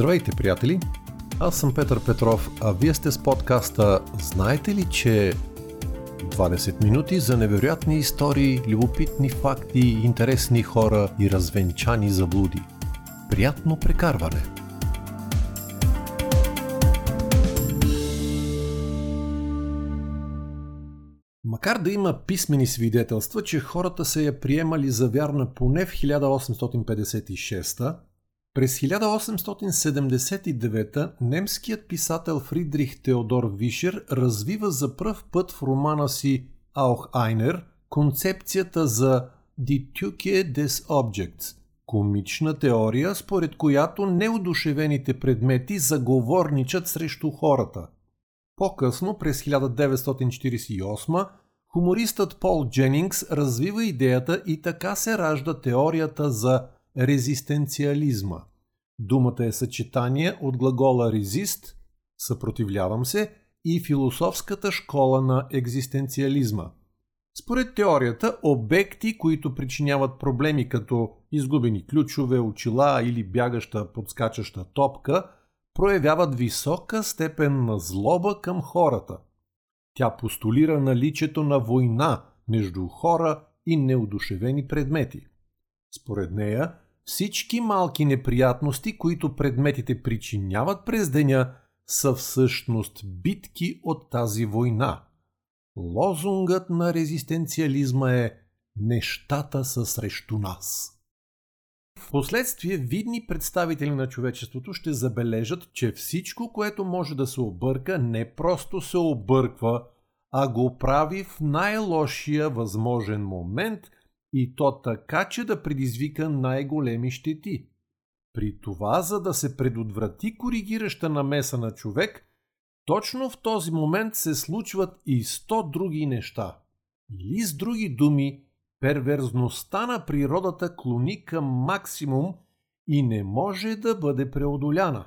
Здравейте, приятели! Аз съм Петър Петров, а вие сте с подкаста Знаете ли, че 20 минути за невероятни истории, любопитни факти, интересни хора и развенчани заблуди. Приятно прекарване! Макар да има писмени свидетелства, че хората се я приемали за вярна поне в 1856 през 1879 немският писател Фридрих Теодор Вишер развива за пръв път в романа си Аух Айнер концепцията за Die Tücke des Objects – комична теория, според която неодушевените предмети заговорничат срещу хората. По-късно, през 1948 хумористът Пол Дженингс развива идеята и така се ражда теорията за резистенциализма. Думата е съчетание от глагола резист – съпротивлявам се, и философската школа на екзистенциализма. Според теорията, обекти, които причиняват проблеми като изгубени ключове, очила или бягаща подскачаща топка, проявяват висока степен на злоба към хората. Тя постулира наличието на война между хора и неодушевени предмети. Според нея, всички малки неприятности, които предметите причиняват през деня, са всъщност битки от тази война. Лозунгът на резистенциализма е «Нещата са срещу нас». Впоследствие видни представители на човечеството ще забележат, че всичко, което може да се обърка, не просто се обърква, а го прави в най-лошия възможен момент – и то така, че да предизвика най-големи щети. При това, за да се предотврати коригираща намеса на човек, точно в този момент се случват и сто други неща. Или с други думи, перверзността на природата клони към максимум и не може да бъде преодоляна.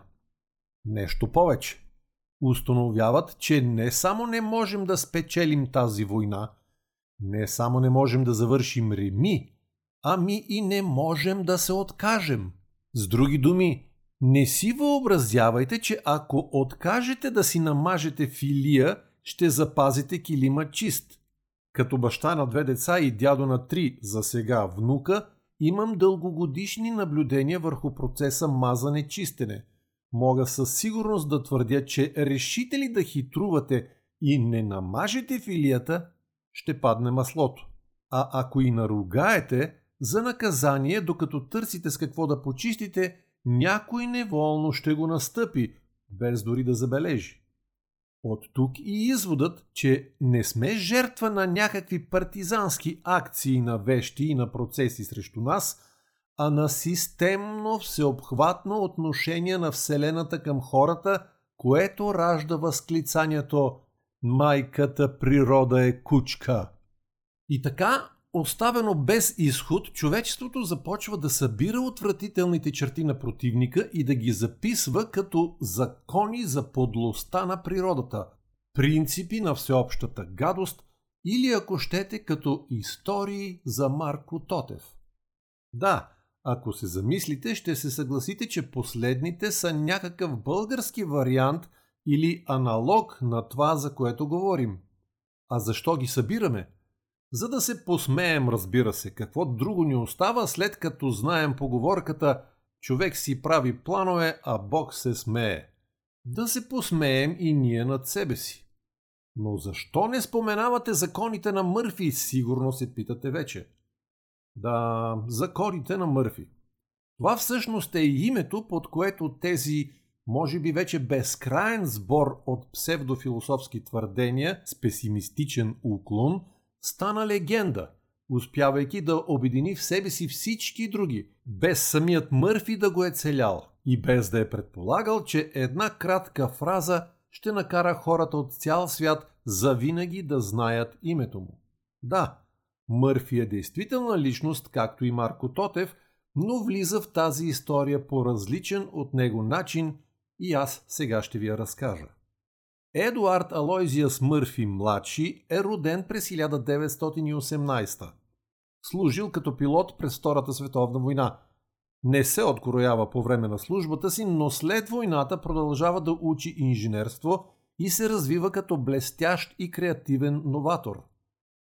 Нещо повече. Установяват, че не само не можем да спечелим тази война – не само не можем да завършим реми, ами и не можем да се откажем. С други думи, не си въобразявайте, че ако откажете да си намажете филия, ще запазите килима чист. Като баща на две деца и дядо на три, за сега внука, имам дългогодишни наблюдения върху процеса мазане-чистене. Мога със сигурност да твърдя, че решите ли да хитрувате и не намажете филията, ще падне маслото. А ако и наругаете, за наказание, докато търсите с какво да почистите, някой неволно ще го настъпи, без дори да забележи. От тук и изводът, че не сме жертва на някакви партизански акции на вещи и на процеси срещу нас, а на системно всеобхватно отношение на Вселената към хората, което ражда възклицанието Майката природа е кучка. И така, оставено без изход, човечеството започва да събира отвратителните черти на противника и да ги записва като закони за подлостта на природата, принципи на всеобщата гадост или ако щете като истории за Марко Тотев. Да, ако се замислите, ще се съгласите, че последните са някакъв български вариант – или аналог на това, за което говорим. А защо ги събираме? За да се посмеем, разбира се, какво друго ни остава, след като знаем поговорката «Човек си прави планове, а Бог се смее». Да се посмеем и ние над себе си. Но защо не споменавате законите на Мърфи, сигурно се питате вече. Да, законите на Мърфи. Това всъщност е името, под което тези може би вече безкраен сбор от псевдофилософски твърдения с песимистичен уклон, стана легенда, успявайки да обедини в себе си всички други, без самият Мърфи да го е целял и без да е предполагал, че една кратка фраза ще накара хората от цял свят завинаги да знаят името му. Да, Мърфи е действителна личност, както и Марко Тотев, но влиза в тази история по различен от него начин и аз сега ще ви я разкажа. Едуард Алойзиас Мърфи младши е роден през 1918. Служил като пилот през Втората световна война. Не се откроява по време на службата си, но след войната продължава да учи инженерство и се развива като блестящ и креативен новатор.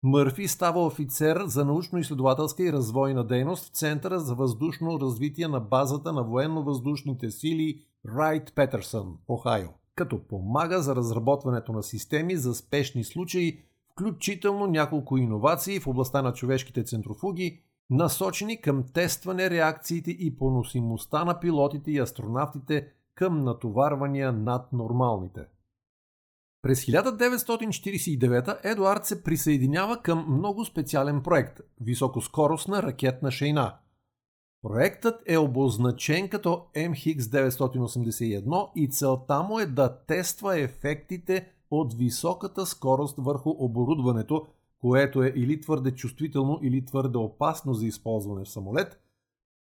Мърфи става офицер за научно-изследователска и развойна дейност в Центъра за въздушно развитие на базата на военно-въздушните сили Райт Петърсън, Ohio, като помага за разработването на системи за спешни случаи, включително няколко иновации в областта на човешките центрофуги, насочени към тестване реакциите и поносимостта на пилотите и астронавтите към натоварвания над нормалните. През 1949 Едуард се присъединява към много специален проект – високоскоростна ракетна шейна. Проектът е обозначен като MX981 и целта му е да тества ефектите от високата скорост върху оборудването, което е или твърде чувствително, или твърде опасно за използване в самолет,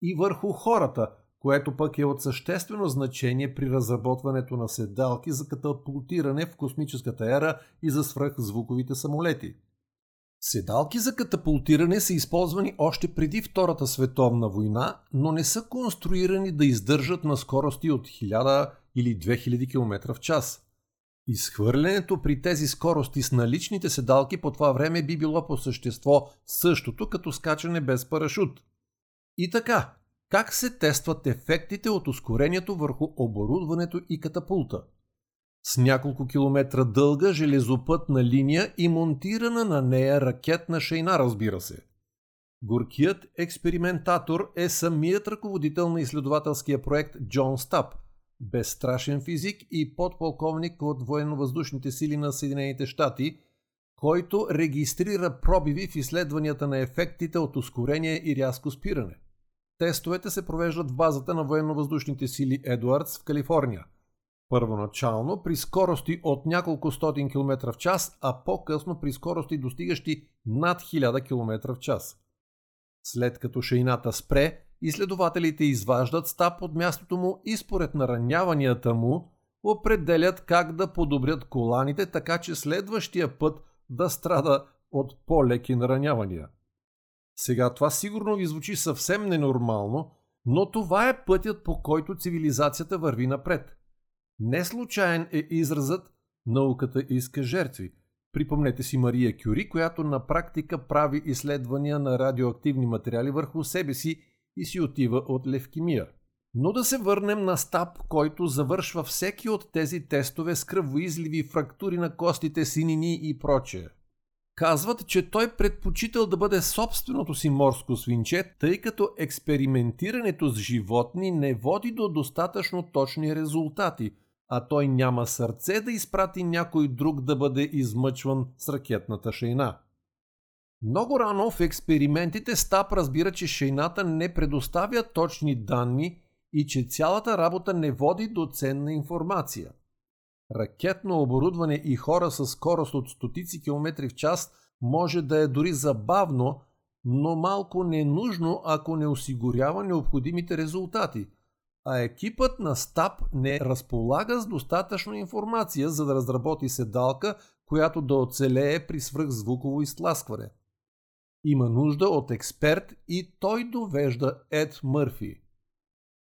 и върху хората, което пък е от съществено значение при разработването на седалки за катапултиране в космическата ера и за свръхзвуковите самолети. Седалки за катапултиране са използвани още преди Втората световна война, но не са конструирани да издържат на скорости от 1000 или 2000 км в час. Изхвърлянето при тези скорости с наличните седалки по това време би било по същество същото като скачане без парашут. И така, как се тестват ефектите от ускорението върху оборудването и катапулта? С няколко километра дълга железопътна линия и монтирана на нея ракетна шейна, разбира се. Горкият експериментатор е самият ръководител на изследователския проект Джон Стап, безстрашен физик и подполковник от военно-въздушните сили на Съединените щати, който регистрира пробиви в изследванията на ефектите от ускорение и рязко спиране. Тестовете се провеждат в базата на военно-въздушните сили Едуардс в Калифорния. Първоначално при скорости от няколко стотин км в час, а по-късно при скорости достигащи над 1000 км в час. След като шейната спре, изследователите изваждат стап от мястото му и според нараняванията му определят как да подобрят коланите, така че следващия път да страда от по-леки наранявания. Сега това сигурно ви звучи съвсем ненормално, но това е пътят по който цивилизацията върви напред. Не случайен е изразът «науката иска жертви». Припомнете си Мария Кюри, която на практика прави изследвания на радиоактивни материали върху себе си и си отива от левкемия. Но да се върнем на Стап, който завършва всеки от тези тестове с кръвоизливи фрактури на костите, синини и прочее. Казват, че той предпочитал да бъде собственото си морско свинче, тъй като експериментирането с животни не води до достатъчно точни резултати, а той няма сърце да изпрати някой друг да бъде измъчван с ракетната шейна. Много рано в експериментите Стап разбира, че шейната не предоставя точни данни и че цялата работа не води до ценна информация – ракетно оборудване и хора с скорост от стотици километри в час може да е дори забавно, но малко ненужно, ако не осигурява необходимите резултати. А екипът на СТАП не разполага с достатъчно информация, за да разработи седалка, която да оцелее при свръхзвуково изтласкване. Има нужда от експерт и той довежда Ед Мърфи.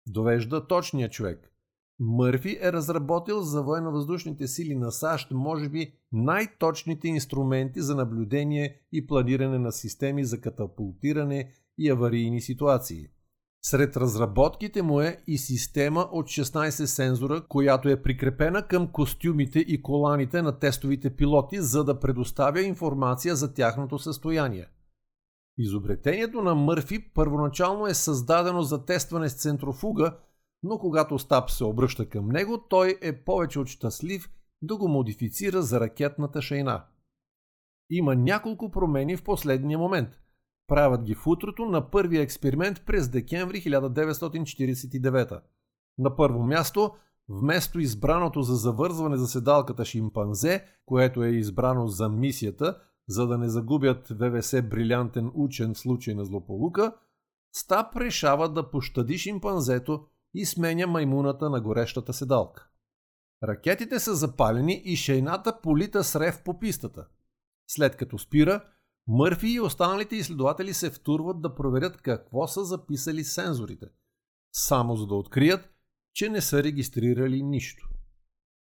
Довежда точния човек – Мърфи е разработил за военно-въздушните сили на САЩ може би най-точните инструменти за наблюдение и планиране на системи за катапултиране и аварийни ситуации. Сред разработките му е и система от 16 сензора, която е прикрепена към костюмите и коланите на тестовите пилоти, за да предоставя информация за тяхното състояние. Изобретението на Мърфи първоначално е създадено за тестване с центрофуга – но когато Стап се обръща към него, той е повече от щастлив да го модифицира за ракетната шейна. Има няколко промени в последния момент. Правят ги в утрото на първия експеримент през декември 1949. На първо място, вместо избраното за завързване за седалката шимпанзе, което е избрано за мисията, за да не загубят ВВС брилянтен учен в случай на злополука, Стап решава да пощади шимпанзето и сменя маймуната на горещата седалка. Ракетите са запалени и шейната полита с рев по пистата. След като спира, Мърфи и останалите изследователи се втурват да проверят какво са записали сензорите. само за да открият, че не са регистрирали нищо.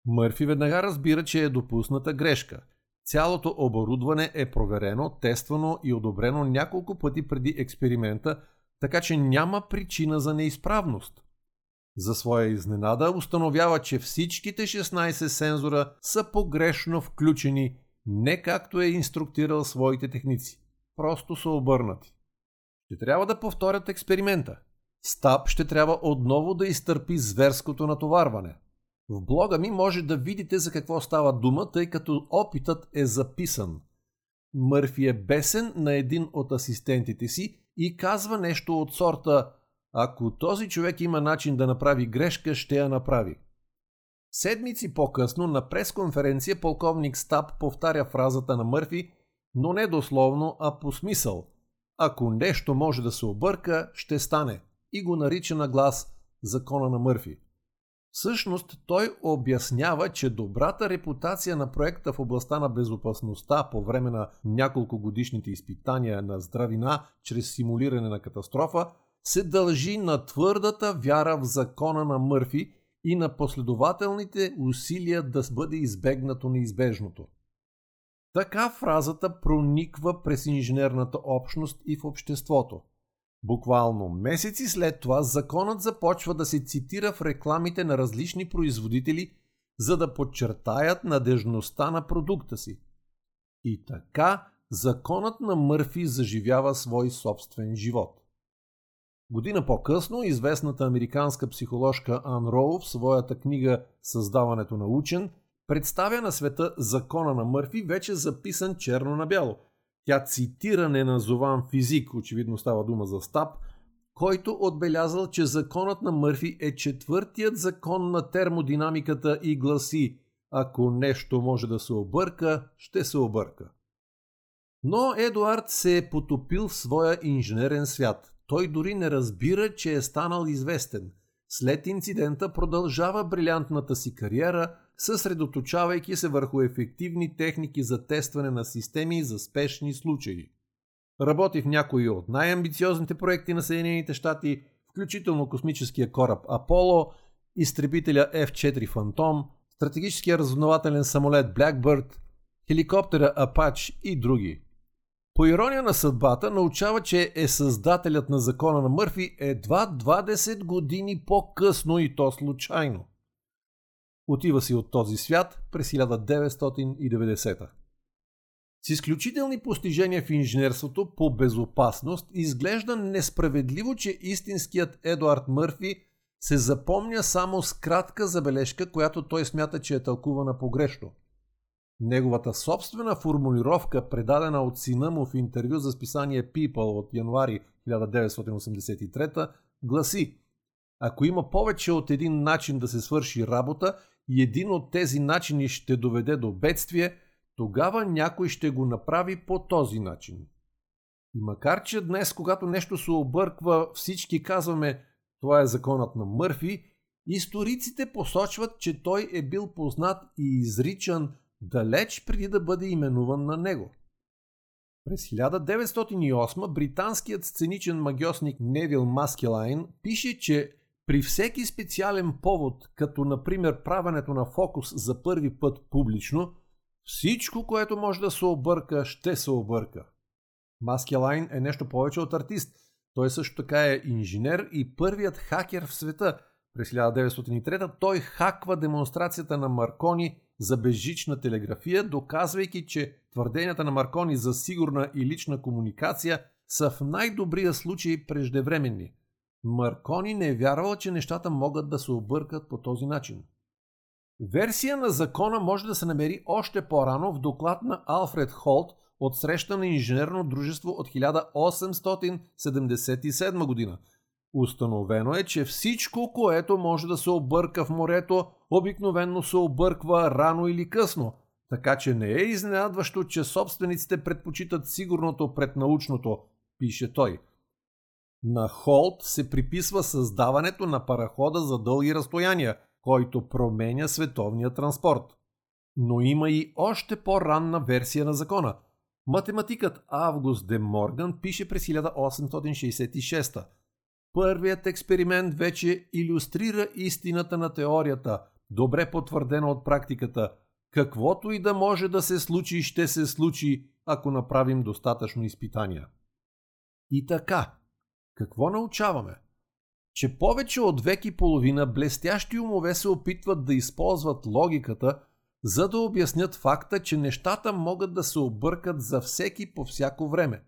Мърфи веднага разбира, че е допусната грешка. Цялото оборудване е проверено, тествано и одобрено няколко пъти преди експеримента, така че няма причина за неизправност. За своя изненада установява, че всичките 16 сензора са погрешно включени, не както е инструктирал своите техници. Просто са обърнати. Ще трябва да повторят експеримента. Стаб ще трябва отново да изтърпи зверското натоварване. В блога ми може да видите за какво става дума, тъй като опитът е записан. Мърфи е бесен на един от асистентите си и казва нещо от сорта ако този човек има начин да направи грешка, ще я направи. Седмици по-късно на пресконференция полковник Стаб повтаря фразата на Мърфи, но не дословно, а по смисъл. Ако нещо може да се обърка, ще стане. И го нарича на глас закона на Мърфи. Всъщност той обяснява, че добрата репутация на проекта в областта на безопасността по време на няколко годишните изпитания на здравина чрез симулиране на катастрофа се дължи на твърдата вяра в закона на Мърфи и на последователните усилия да бъде избегнато неизбежното. Така фразата прониква през инженерната общност и в обществото. Буквално месеци след това законът започва да се цитира в рекламите на различни производители, за да подчертаят надежността на продукта си. И така законът на Мърфи заживява свой собствен живот. Година по-късно известната американска психоложка Ан Роу в своята книга Създаването на учен представя на света закона на Мърфи, вече записан черно на бяло. Тя цитира неназован физик, очевидно става дума за Стаб, който отбелязал, че законът на Мърфи е четвъртият закон на термодинамиката и гласи ако нещо може да се обърка, ще се обърка. Но Едуард се е потопил в своя инженерен свят. Той дори не разбира, че е станал известен. След инцидента продължава брилянтната си кариера, съсредоточавайки се върху ефективни техники за тестване на системи за спешни случаи. Работи в някои от най-амбициозните проекти на Съединените щати, включително космическия кораб Аполо, изтребителя F-4 Phantom, стратегическия разузнавателен самолет Blackbird, хеликоптера Apache и други. По ирония на съдбата научава, че е създателят на закона на Мърфи едва 20 години по-късно и то случайно. Отива си от този свят през 1990. С изключителни постижения в инженерството по безопасност изглежда несправедливо, че истинският Едуард Мърфи се запомня само с кратка забележка, която той смята, че е тълкувана погрешно – Неговата собствена формулировка, предадена от сина му в интервю за списание People от януари 1983, гласи Ако има повече от един начин да се свърши работа и един от тези начини ще доведе до бедствие, тогава някой ще го направи по този начин. И макар, че днес, когато нещо се обърква, всички казваме това е законът на Мърфи, историците посочват, че той е бил познат и изричан далеч преди да бъде именуван на него. През 1908 британският сценичен магиосник Невил Маскелайн пише, че при всеки специален повод, като например правенето на фокус за първи път публично, всичко, което може да се обърка, ще се обърка. Маскелайн е нещо повече от артист. Той също така е инженер и първият хакер в света. През 1903 той хаква демонстрацията на Маркони за безжична телеграфия, доказвайки, че твърденията на Маркони за сигурна и лична комуникация са в най-добрия случай преждевременни. Маркони не е вярвал, че нещата могат да се объркат по този начин. Версия на закона може да се намери още по-рано в доклад на Алфред Холт от среща на инженерно дружество от 1877 година – Установено е, че всичко, което може да се обърка в морето, обикновенно се обърква рано или късно, така че не е изненадващо, че собствениците предпочитат сигурното пред научното, пише той. На Холт се приписва създаването на парахода за дълги разстояния, който променя световния транспорт. Но има и още по-ранна версия на закона. Математикът Август де Морган пише през 1866 Първият експеримент вече иллюстрира истината на теорията, добре потвърдена от практиката. Каквото и да може да се случи, ще се случи, ако направим достатъчно изпитания. И така, какво научаваме? Че повече от век и половина блестящи умове се опитват да използват логиката, за да обяснят факта, че нещата могат да се объркат за всеки по всяко време.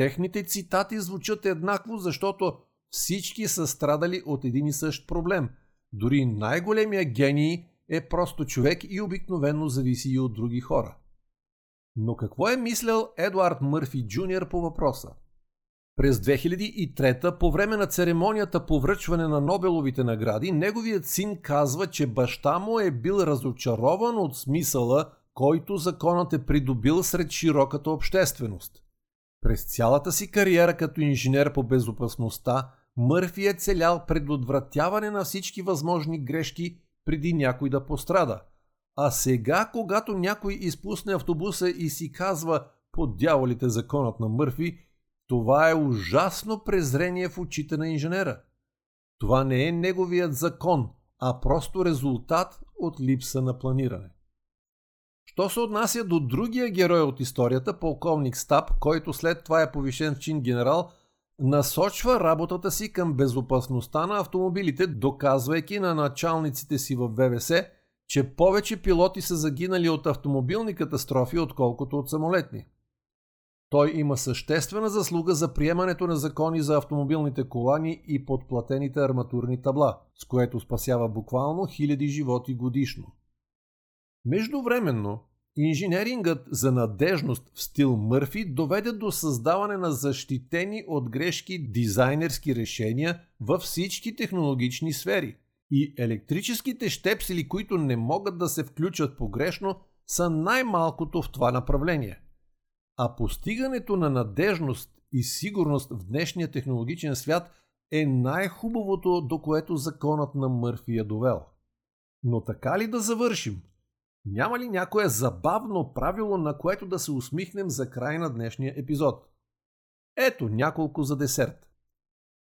Техните цитати звучат еднакво, защото всички са страдали от един и същ проблем. Дори най-големия гений е просто човек и обикновено зависи и от други хора. Но какво е мислял Едуард Мърфи Джуниор по въпроса? През 2003 по време на церемонията по връчване на Нобеловите награди, неговият син казва, че баща му е бил разочарован от смисъла, който законът е придобил сред широката общественост. През цялата си кариера като инженер по безопасността, Мърфи е целял предотвратяване на всички възможни грешки преди някой да пострада. А сега, когато някой изпусне автобуса и си казва под дяволите законът на Мърфи, това е ужасно презрение в очите на инженера. Това не е неговият закон, а просто резултат от липса на планиране. Що се отнася до другия герой от историята, полковник Стаб, който след това е повишен в чин генерал, насочва работата си към безопасността на автомобилите, доказвайки на началниците си в ВВС, че повече пилоти са загинали от автомобилни катастрофи, отколкото от самолетни. Той има съществена заслуга за приемането на закони за автомобилните колани и подплатените арматурни табла, с което спасява буквално хиляди животи годишно. Междувременно, инженерингът за надежност в стил Мърфи доведе до създаване на защитени от грешки дизайнерски решения във всички технологични сфери. И електрическите щепсели, които не могат да се включат погрешно, са най-малкото в това направление – а постигането на надежност и сигурност в днешния технологичен свят е най-хубавото, до което законът на Мърфи е довел. Но така ли да завършим? Няма ли някое забавно правило, на което да се усмихнем за край на днешния епизод? Ето няколко за десерт.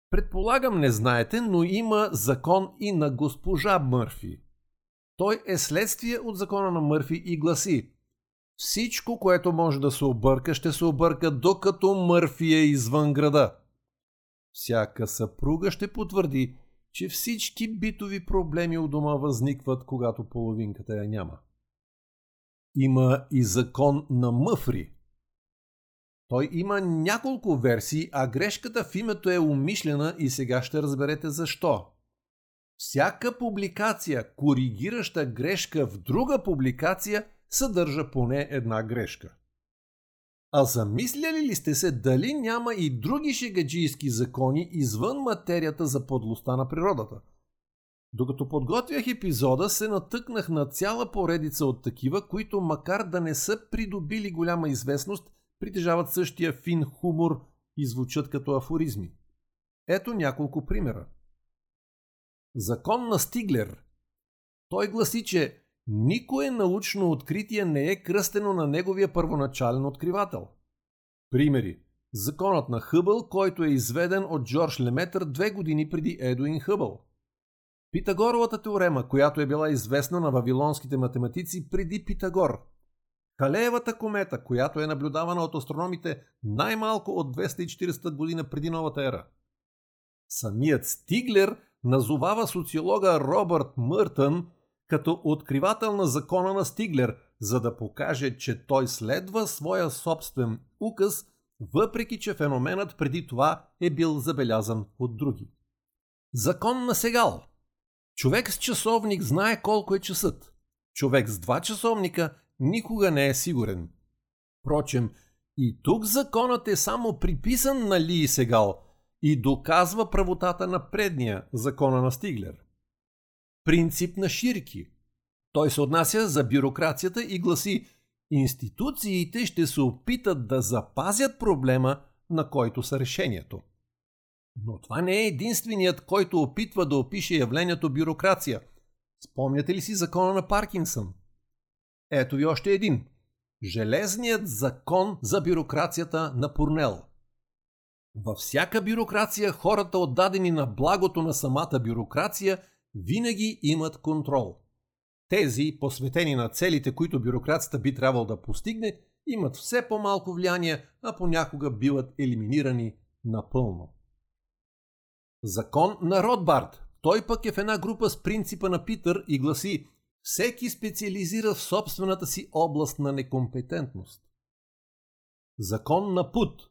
Предполагам не знаете, но има закон и на госпожа Мърфи. Той е следствие от закона на Мърфи и гласи всичко, което може да се обърка, ще се обърка докато Мърфи е извън града. Всяка съпруга ще потвърди, че всички битови проблеми у дома възникват, когато половинката я няма. Има и закон на Мъфри. Той има няколко версии, а грешката в името е умишлена и сега ще разберете защо. Всяка публикация, коригираща грешка в друга публикация, съдържа поне една грешка. А замисляли ли сте се дали няма и други шегаджийски закони извън материята за подлостта на природата? Докато подготвях епизода, се натъкнах на цяла поредица от такива, които макар да не са придобили голяма известност, притежават същия фин хумор и звучат като афоризми. Ето няколко примера. Закон на Стиглер. Той гласи, че Никое научно откритие не е кръстено на неговия първоначален откривател. Примери. Законът на Хъбъл, който е изведен от Джордж Леметър две години преди Едуин Хъбъл. Питагоровата теорема, която е била известна на вавилонските математици преди Питагор. Халеевата комета, която е наблюдавана от астрономите най-малко от 240 година преди новата ера. Самият Стиглер назовава социолога Робърт Мъртън като откривател на закона на Стиглер, за да покаже, че той следва своя собствен указ, въпреки че феноменът преди това е бил забелязан от други. Закон на Сегал Човек с часовник знае колко е часът. Човек с два часовника никога не е сигурен. Впрочем, и тук законът е само приписан на Ли и Сегал и доказва правотата на предния закона на Стиглер принцип на ширки. Той се отнася за бюрокрацията и гласи институциите ще се опитат да запазят проблема, на който са решението. Но това не е единственият, който опитва да опише явлението бюрокрация. Спомняте ли си закона на Паркинсън? Ето ви още един. Железният закон за бюрокрацията на Пурнел. Във всяка бюрокрация хората, отдадени на благото на самата бюрокрация, винаги имат контрол. Тези, посветени на целите, които бюрокрацията би трябвало да постигне, имат все по-малко влияние, а понякога биват елиминирани напълно. Закон на Ротбард. Той пък е в една група с принципа на Питър и гласи всеки специализира в собствената си област на некомпетентност. Закон на Пут.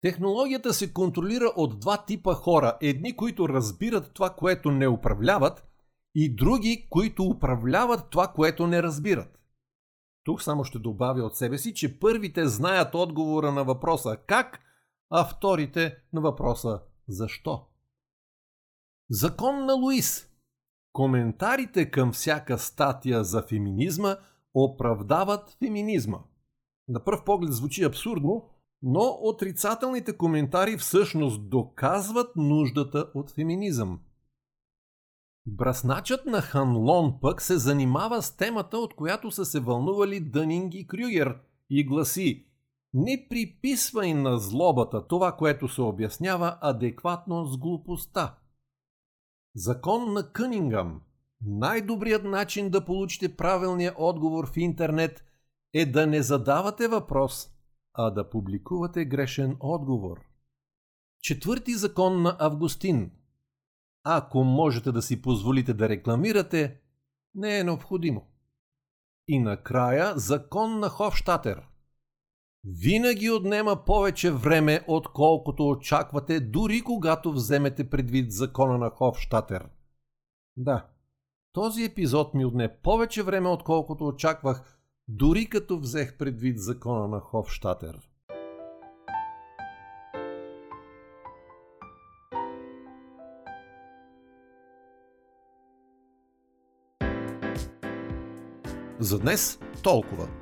Технологията се контролира от два типа хора. Едни, които разбират това, което не управляват, и други, които управляват това, което не разбират. Тук само ще добавя от себе си, че първите знаят отговора на въпроса как, а вторите на въпроса защо. Закон на Луис. Коментарите към всяка статия за феминизма оправдават феминизма. На пръв поглед звучи абсурдно, но отрицателните коментари всъщност доказват нуждата от феминизъм. Брасначът на Ханлон пък се занимава с темата, от която са се вълнували Дънинг и Крюгер и гласи Не приписвай на злобата това, което се обяснява адекватно с глупостта. Закон на Кънингъм. Най-добрият начин да получите правилния отговор в интернет е да не задавате въпрос, а да публикувате грешен отговор. Четвърти закон на Августин. Ако можете да си позволите да рекламирате, не е необходимо. И накрая закон на Хофштатер. Винаги отнема повече време, отколкото очаквате, дори когато вземете предвид закона на Хофштатер. Да, този епизод ми отне повече време, отколкото очаквах, дори като взех предвид закона на Хофштатер. За днес толкова.